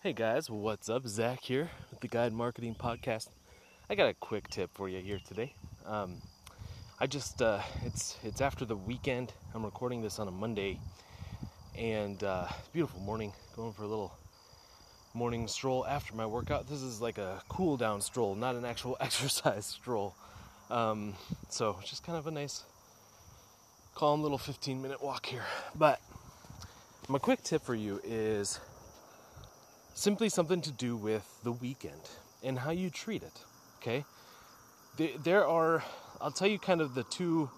Hey guys, what's up? Zach here with the Guide Marketing Podcast. I got a quick tip for you here today. Um, I just uh, it's it's after the weekend. I'm recording this on a Monday, and uh, beautiful morning. Going for a little morning stroll after my workout. This is like a cool down stroll, not an actual exercise stroll. Um, so just kind of a nice, calm little 15 minute walk here. But my quick tip for you is simply something to do with the weekend and how you treat it. Okay, there are. I'll tell you kind of the two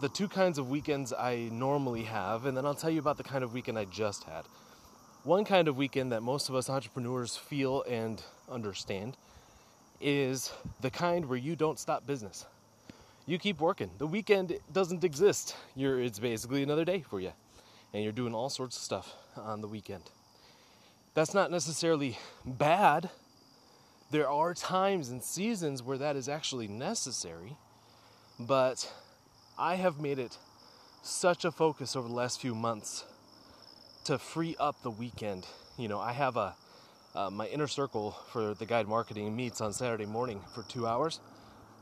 the two kinds of weekends I normally have, and then I'll tell you about the kind of weekend I just had. One kind of weekend that most of us entrepreneurs feel and understand is the kind where you don't stop business. You keep working. The weekend doesn't exist. You're, it's basically another day for you. And you're doing all sorts of stuff on the weekend. That's not necessarily bad. There are times and seasons where that is actually necessary. But I have made it such a focus over the last few months to free up the weekend. You know, I have a uh, my inner circle for the guide marketing meets on Saturday morning for two hours,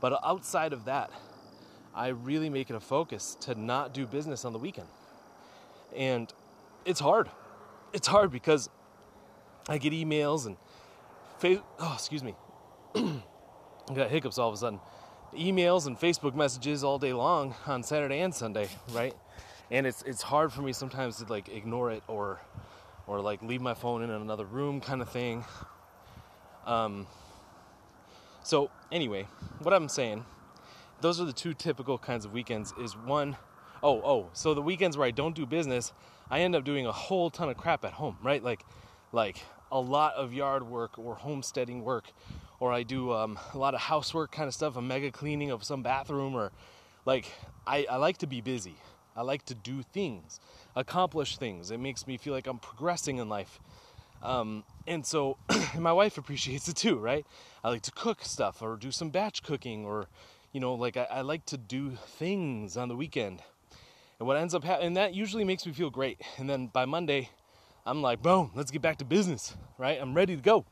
but outside of that, I really make it a focus to not do business on the weekend, and it's hard. It's hard because I get emails and oh, excuse me, I got hiccups all of a sudden. Emails and Facebook messages all day long on Saturday and Sunday, right? and it's it's hard for me sometimes to like ignore it or or like leave my phone in another room kind of thing um so anyway what i'm saying those are the two typical kinds of weekends is one oh oh so the weekends where i don't do business i end up doing a whole ton of crap at home right like like a lot of yard work or homesteading work or i do um, a lot of housework kind of stuff a mega cleaning of some bathroom or like I, I like to be busy I like to do things, accomplish things. It makes me feel like I'm progressing in life. Um, and so my wife appreciates it too, right? I like to cook stuff or do some batch cooking or, you know, like I, I like to do things on the weekend. And what ends up happening, and that usually makes me feel great. And then by Monday, I'm like, boom, let's get back to business, right? I'm ready to go.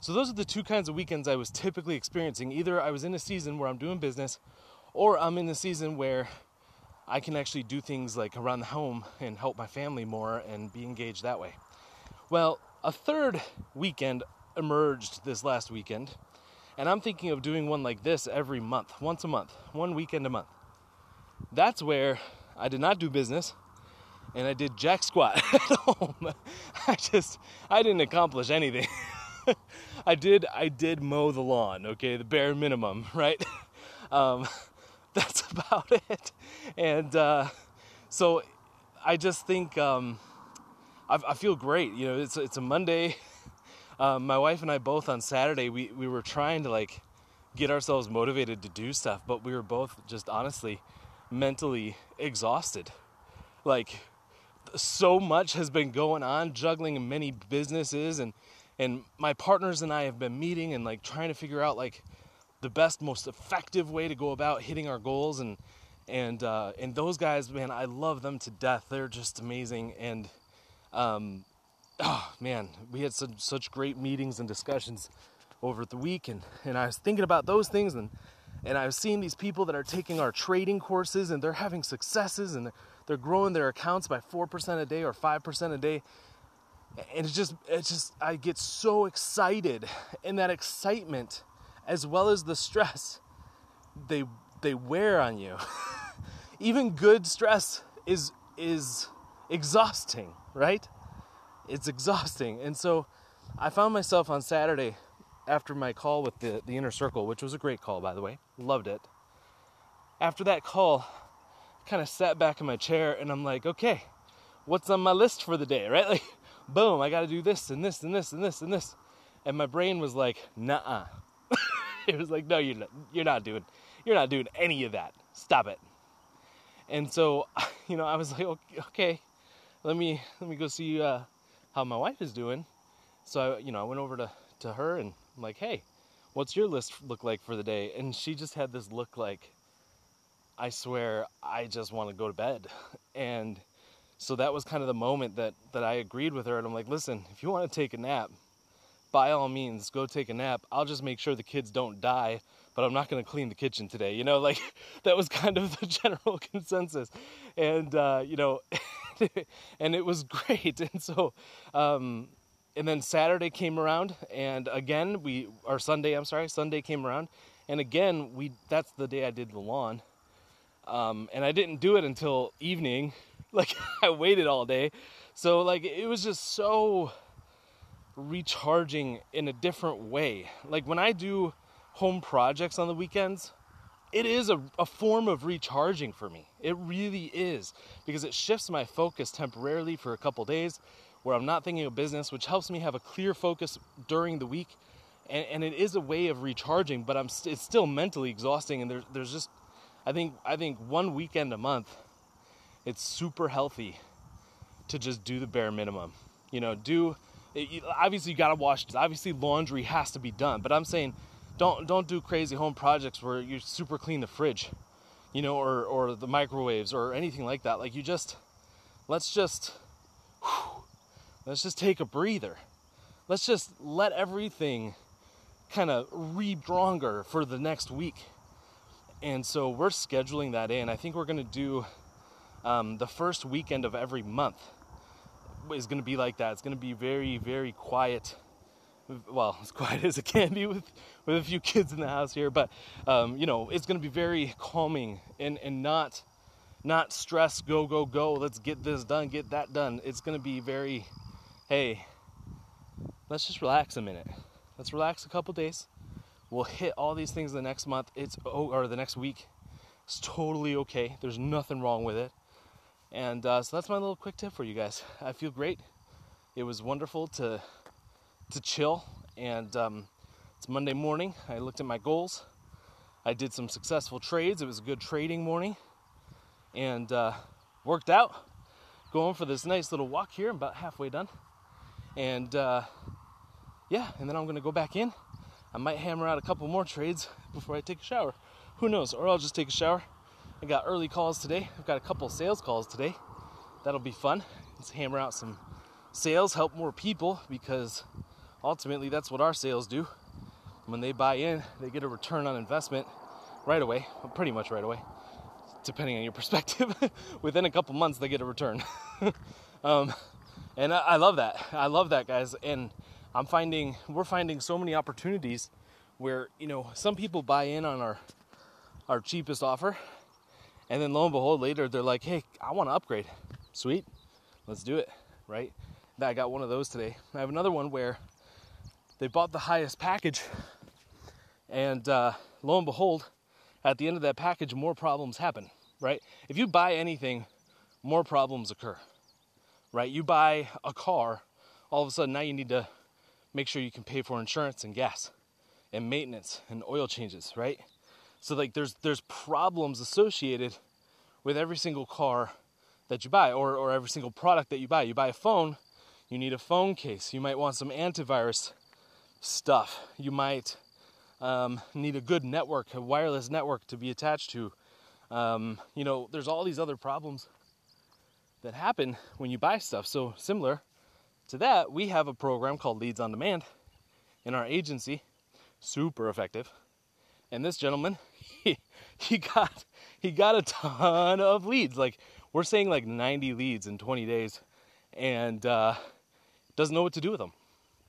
So those are the two kinds of weekends I was typically experiencing. Either I was in a season where I'm doing business, or I'm in a season where I can actually do things like around the home and help my family more and be engaged that way. Well, a third weekend emerged this last weekend, and I'm thinking of doing one like this every month, once a month, one weekend a month. That's where I did not do business and I did jack squat at home. I just I didn't accomplish anything. I did I did mow the lawn, okay, the bare minimum, right? Um, that's about it. And uh, so I just think um, I, I, feel great. You know, it's it's a Monday. Um, my wife and I both on Saturday we we were trying to like get ourselves motivated to do stuff, but we were both just honestly mentally exhausted. Like so much has been going on, juggling many businesses and and my partners and I have been meeting and like trying to figure out like the best, most effective way to go about hitting our goals. And and uh, and those guys, man, I love them to death. They're just amazing. And um, oh man, we had such such great meetings and discussions over the week, and and I was thinking about those things and. And I've seen these people that are taking our trading courses and they're having successes and they're growing their accounts by 4% a day or 5% a day and it's just it's just I get so excited and that excitement as well as the stress they they wear on you. Even good stress is is exhausting, right? It's exhausting. And so I found myself on Saturday after my call with the, the inner circle, which was a great call by the way. Loved it. After that call, kind of sat back in my chair and I'm like, okay, what's on my list for the day, right? Like, boom, I gotta do this and this and this and this and this. And my brain was like, nah, it was like, no, you're not, you're not doing, you're not doing any of that. Stop it. And so, you know, I was like, okay, let me let me go see uh, how my wife is doing. So I, you know, I went over to to her and I'm like, hey, what's your list look like for the day? And she just had this look like, I swear, I just want to go to bed. And So that was kind of the moment that that I agreed with her, and I'm like, listen, if you want to take a nap, by all means, go take a nap. I'll just make sure the kids don't die, but I'm not going to clean the kitchen today. You know, like that was kind of the general consensus, and uh, you know, and it was great. And so, um, and then Saturday came around, and again we, or Sunday, I'm sorry, Sunday came around, and again we. That's the day I did the lawn, um, and I didn't do it until evening. Like I waited all day, so like it was just so recharging in a different way. Like when I do home projects on the weekends, it is a, a form of recharging for me. It really is because it shifts my focus temporarily for a couple days where I'm not thinking of business, which helps me have a clear focus during the week. And, and it is a way of recharging, but I'm st- it's still mentally exhausting. And there's there's just, I think I think one weekend a month, it's super healthy to just do the bare minimum. You know, do it, obviously you got to wash. Obviously laundry has to be done, but I'm saying don't don't do crazy home projects where you super clean the fridge, you know, or or the microwaves or anything like that. Like you just let's just whew, let's just take a breather. Let's just let everything kind of re stronger for the next week. And so we're scheduling that in. I think we're going to do um, the first weekend of every month is going to be like that. It's going to be very, very quiet well, as quiet as it can be with, with a few kids in the house here, but um, you know, it's going to be very calming and, and not not stress, go, go, go, let's get this done, get that done. It's going to be very, hey, let's just relax a minute. Let's relax a couple days. We'll hit all these things the next month. It's or the next week. It's totally okay. There's nothing wrong with it. And uh, so that's my little quick tip for you guys. I feel great. It was wonderful to to chill. And um, it's Monday morning. I looked at my goals. I did some successful trades. It was a good trading morning and uh, worked out. Going for this nice little walk here. I'm about halfway done. And uh, yeah, and then I'm to go back in. I might hammer out a couple more trades before I take a shower. Who knows? Or I'll just take a shower. I got early calls today. I've got a couple sales calls today. That'll be fun. Let's hammer out some sales, help more people because ultimately that's what our sales do. When they buy in, they get a return on investment right away, pretty much right away, depending on your perspective. Within a couple months, they get a return. um, and I, I love that. I love that, guys. And I'm finding, we're finding so many opportunities where, you know, some people buy in on our, our cheapest offer. And then lo and behold, later they're like, hey, I want to upgrade. Sweet, let's do it, right? I got one of those today. I have another one where they bought the highest package, and uh, lo and behold, at the end of that package, more problems happen, right? If you buy anything, more problems occur, right? You buy a car, all of a sudden now you need to make sure you can pay for insurance and gas and maintenance and oil changes, right? So like there's there's problems associated with every single car that you buy or, or every single product that you buy. You buy a phone, you need a phone case. You might want some antivirus stuff. You might um, need a good network, a wireless network to be attached to. Um, you know, there's all these other problems that happen when you buy stuff. So, similar to that, we have a program called Leads on Demand in our agency, super effective. And this gentleman, he, he got he got a ton of leads. Like we're saying, like 90 leads in 20 days, and uh, doesn't know what to do with them,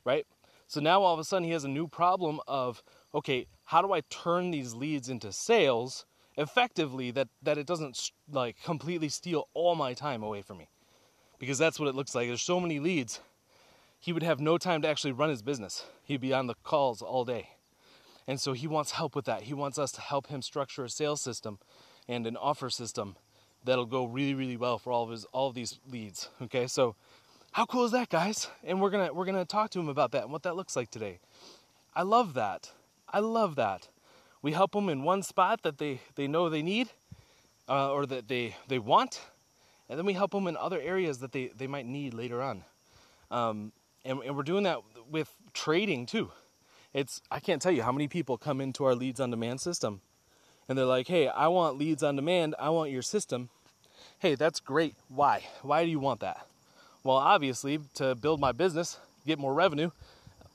right? So now all of a sudden he has a new problem of, okay, how do I turn these leads into sales effectively that, that it doesn't like completely steal all my time away from me? Because that's what it looks like. There's so many leads. He would have no time to actually run his business. He'd be on the calls all day. And so he wants help with that. He wants us to help him structure a sales system and an offer system that'll go really, really well for all of his all of these leads. Okay, so how cool is that, guys? And we're gonna we're gonna talk to him about that and what that looks like today. I love that. I love that. We help them in one spot that they they know they need, uh, or that they they want, and then we help them in other areas that they they might need later on. Um, and, and we're doing that with trading too. It's I can't tell you how many people come into our leads on demand system, and they're like, "Hey, I want leads on demand. I want your system." Hey, that's great. Why? Why do you want that? Well, obviously, to build my business, get more revenue,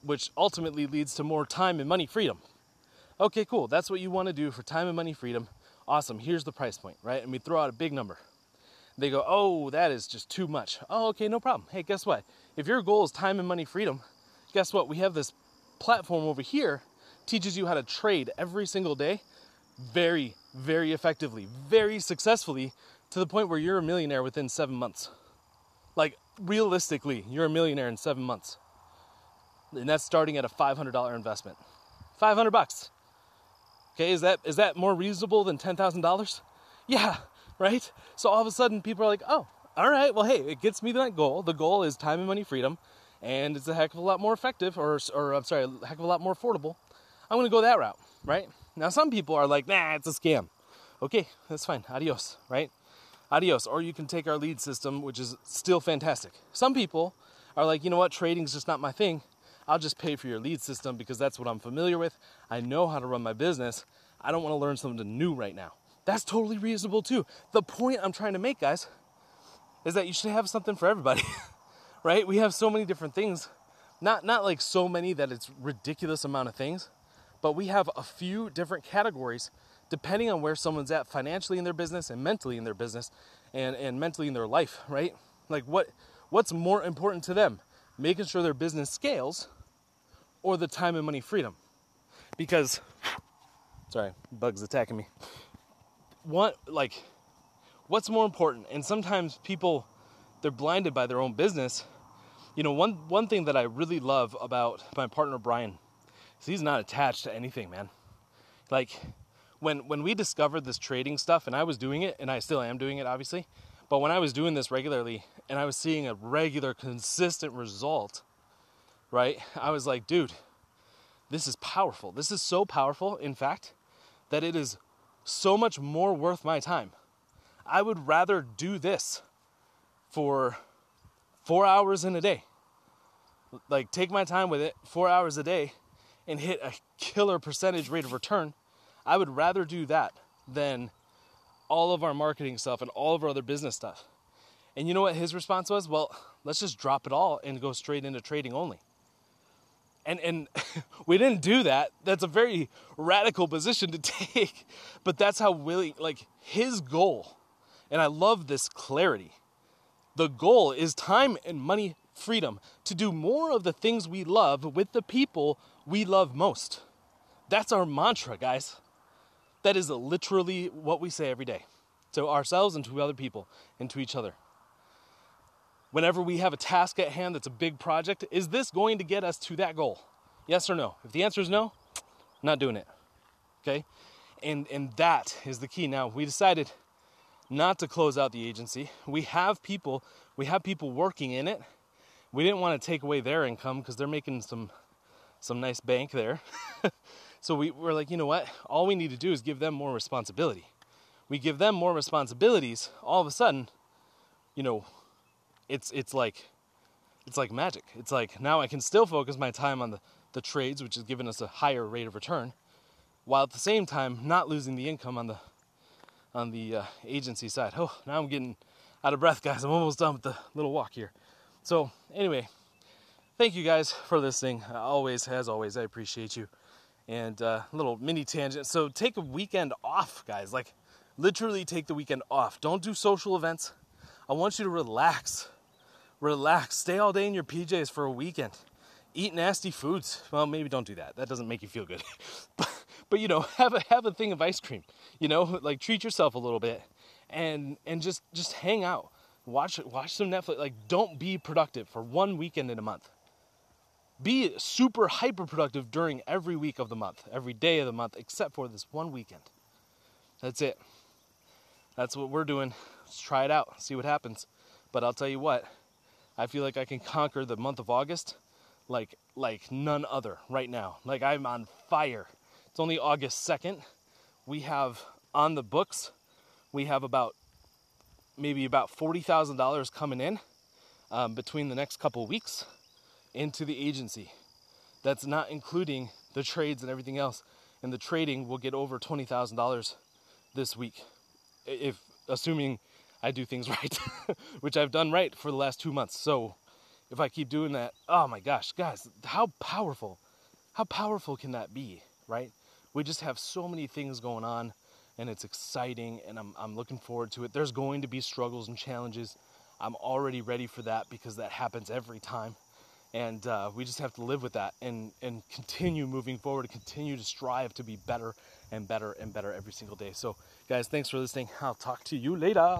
which ultimately leads to more time and money freedom. Okay, cool. That's what you want to do for time and money freedom. Awesome. Here's the price point, right? And we throw out a big number. They go, oh, that is just too much. Oh, okay, no problem. Hey, guess what? If your goal is time and money freedom, guess what? We have this platform over here teaches you how to trade every single day very, very effectively, very successfully to the point where you're a millionaire within seven months. Like, realistically, you're a millionaire in seven months. And that's starting at a $500 investment. 500 bucks. Okay, is that is that more reasonable than $10,000? Yeah, right? So all of a sudden people are like, "Oh, all right, well hey, it gets me that goal. The goal is time and money freedom, and it's a heck of a lot more effective or or I'm sorry, a heck of a lot more affordable. I'm to go that route, right? Now some people are like, "Nah, it's a scam." Okay, that's fine. Adios, right? Adios. Or you can take our lead system, which is still fantastic. Some people are like, "You know what? Trading's just not my thing." I'll just pay for your lead system because that's what I'm familiar with. I know how to run my business. I don't want to learn something new right now. That's totally reasonable too. The point I'm trying to make, guys, is that you should have something for everybody. right? We have so many different things. Not not like so many that it's ridiculous amount of things, but we have a few different categories depending on where someone's at financially in their business and mentally in their business and, and mentally in their life, right? Like what what's more important to them? Making sure their business scales or the time and money freedom. Because, sorry, bugs attacking me. What, like, what's more important? And sometimes people, they're blinded by their own business. You know, one, one thing that I really love about my partner Brian is he's not attached to anything, man. Like, when, when we discovered this trading stuff, and I was doing it, and I still am doing it, obviously, but when I was doing this regularly and I was seeing a regular, consistent result, right? I was like, dude, this is powerful. This is so powerful, in fact, that it is so much more worth my time. I would rather do this for four hours in a day. Like, take my time with it, four hours a day, and hit a killer percentage rate of return. I would rather do that than all of our marketing stuff and all of our other business stuff. And you know what his response was? Well, let's just drop it all and go straight into trading only and and we didn't do that. That's a very radical position to take. But that's how willing like his goal and i love this clarity. The goal is time and money freedom to do more of the things we love with the people we love most. That's our mantra guys. That is literally what we say every day to ourselves and to other people and to each other whenever we have a task at hand that's a big project, is this going to get us to that goal? Yes or no? If the answer is no, not doing it. Okay? And and that is the key. Now, we decided not to close out the agency. We have people, we have people working in it. We didn't want to take away their income because they're making some some nice bank there. so we were like, you know what? All we need to do is give them more responsibility. We give them more responsibilities, all of a sudden, you know, it's it's like it's like magic. It's like now I can still focus my time on the, the trades, which is giving us a higher rate of return, while at the same time not losing the income on the on the uh, agency side. Oh, now I'm getting out of breath, guys. I'm almost done with the little walk here. So anyway, thank you guys for listening. Always, as always, I appreciate you. And uh, little mini tangent. So take a weekend off, guys. Like literally take the weekend off. Don't do social events. I want you to relax relax, stay all day in your PJs for a weekend, eat nasty foods. Well, maybe don't do that. That doesn't make you feel good. but, but you know, have a have a thing of ice cream. You know, like treat yourself a little bit, and and just just hang out. Watch watch some Netflix. Like, don't be productive for one weekend in a month. Be super hyper productive during every week of the month, every day of the month, except for this one weekend. That's it. That's what we're doing. Let's try it out, see what happens. But I'll tell you what, I feel like I can conquer the month of August like like none other right now. Like I'm on fire. It's only August 2nd. We have on the books, we have about maybe about $40,000 coming in um, between the next couple weeks into the agency. That's not including the trades and everything else. And the trading will get over $20,000 this week. If assuming I do things right, which I've done right for the last two months. So if I keep doing that, oh my gosh, guys, how powerful, how powerful can that be, right? We just have so many things going on and it's exciting and I'm, I'm looking forward to it. There's going to be struggles and challenges. I'm already ready for that because that happens every time. And uh, we just have to live with that and, and continue moving forward, continue to strive to be better and better and better every single day. So, guys, thanks for listening. I'll talk to you later.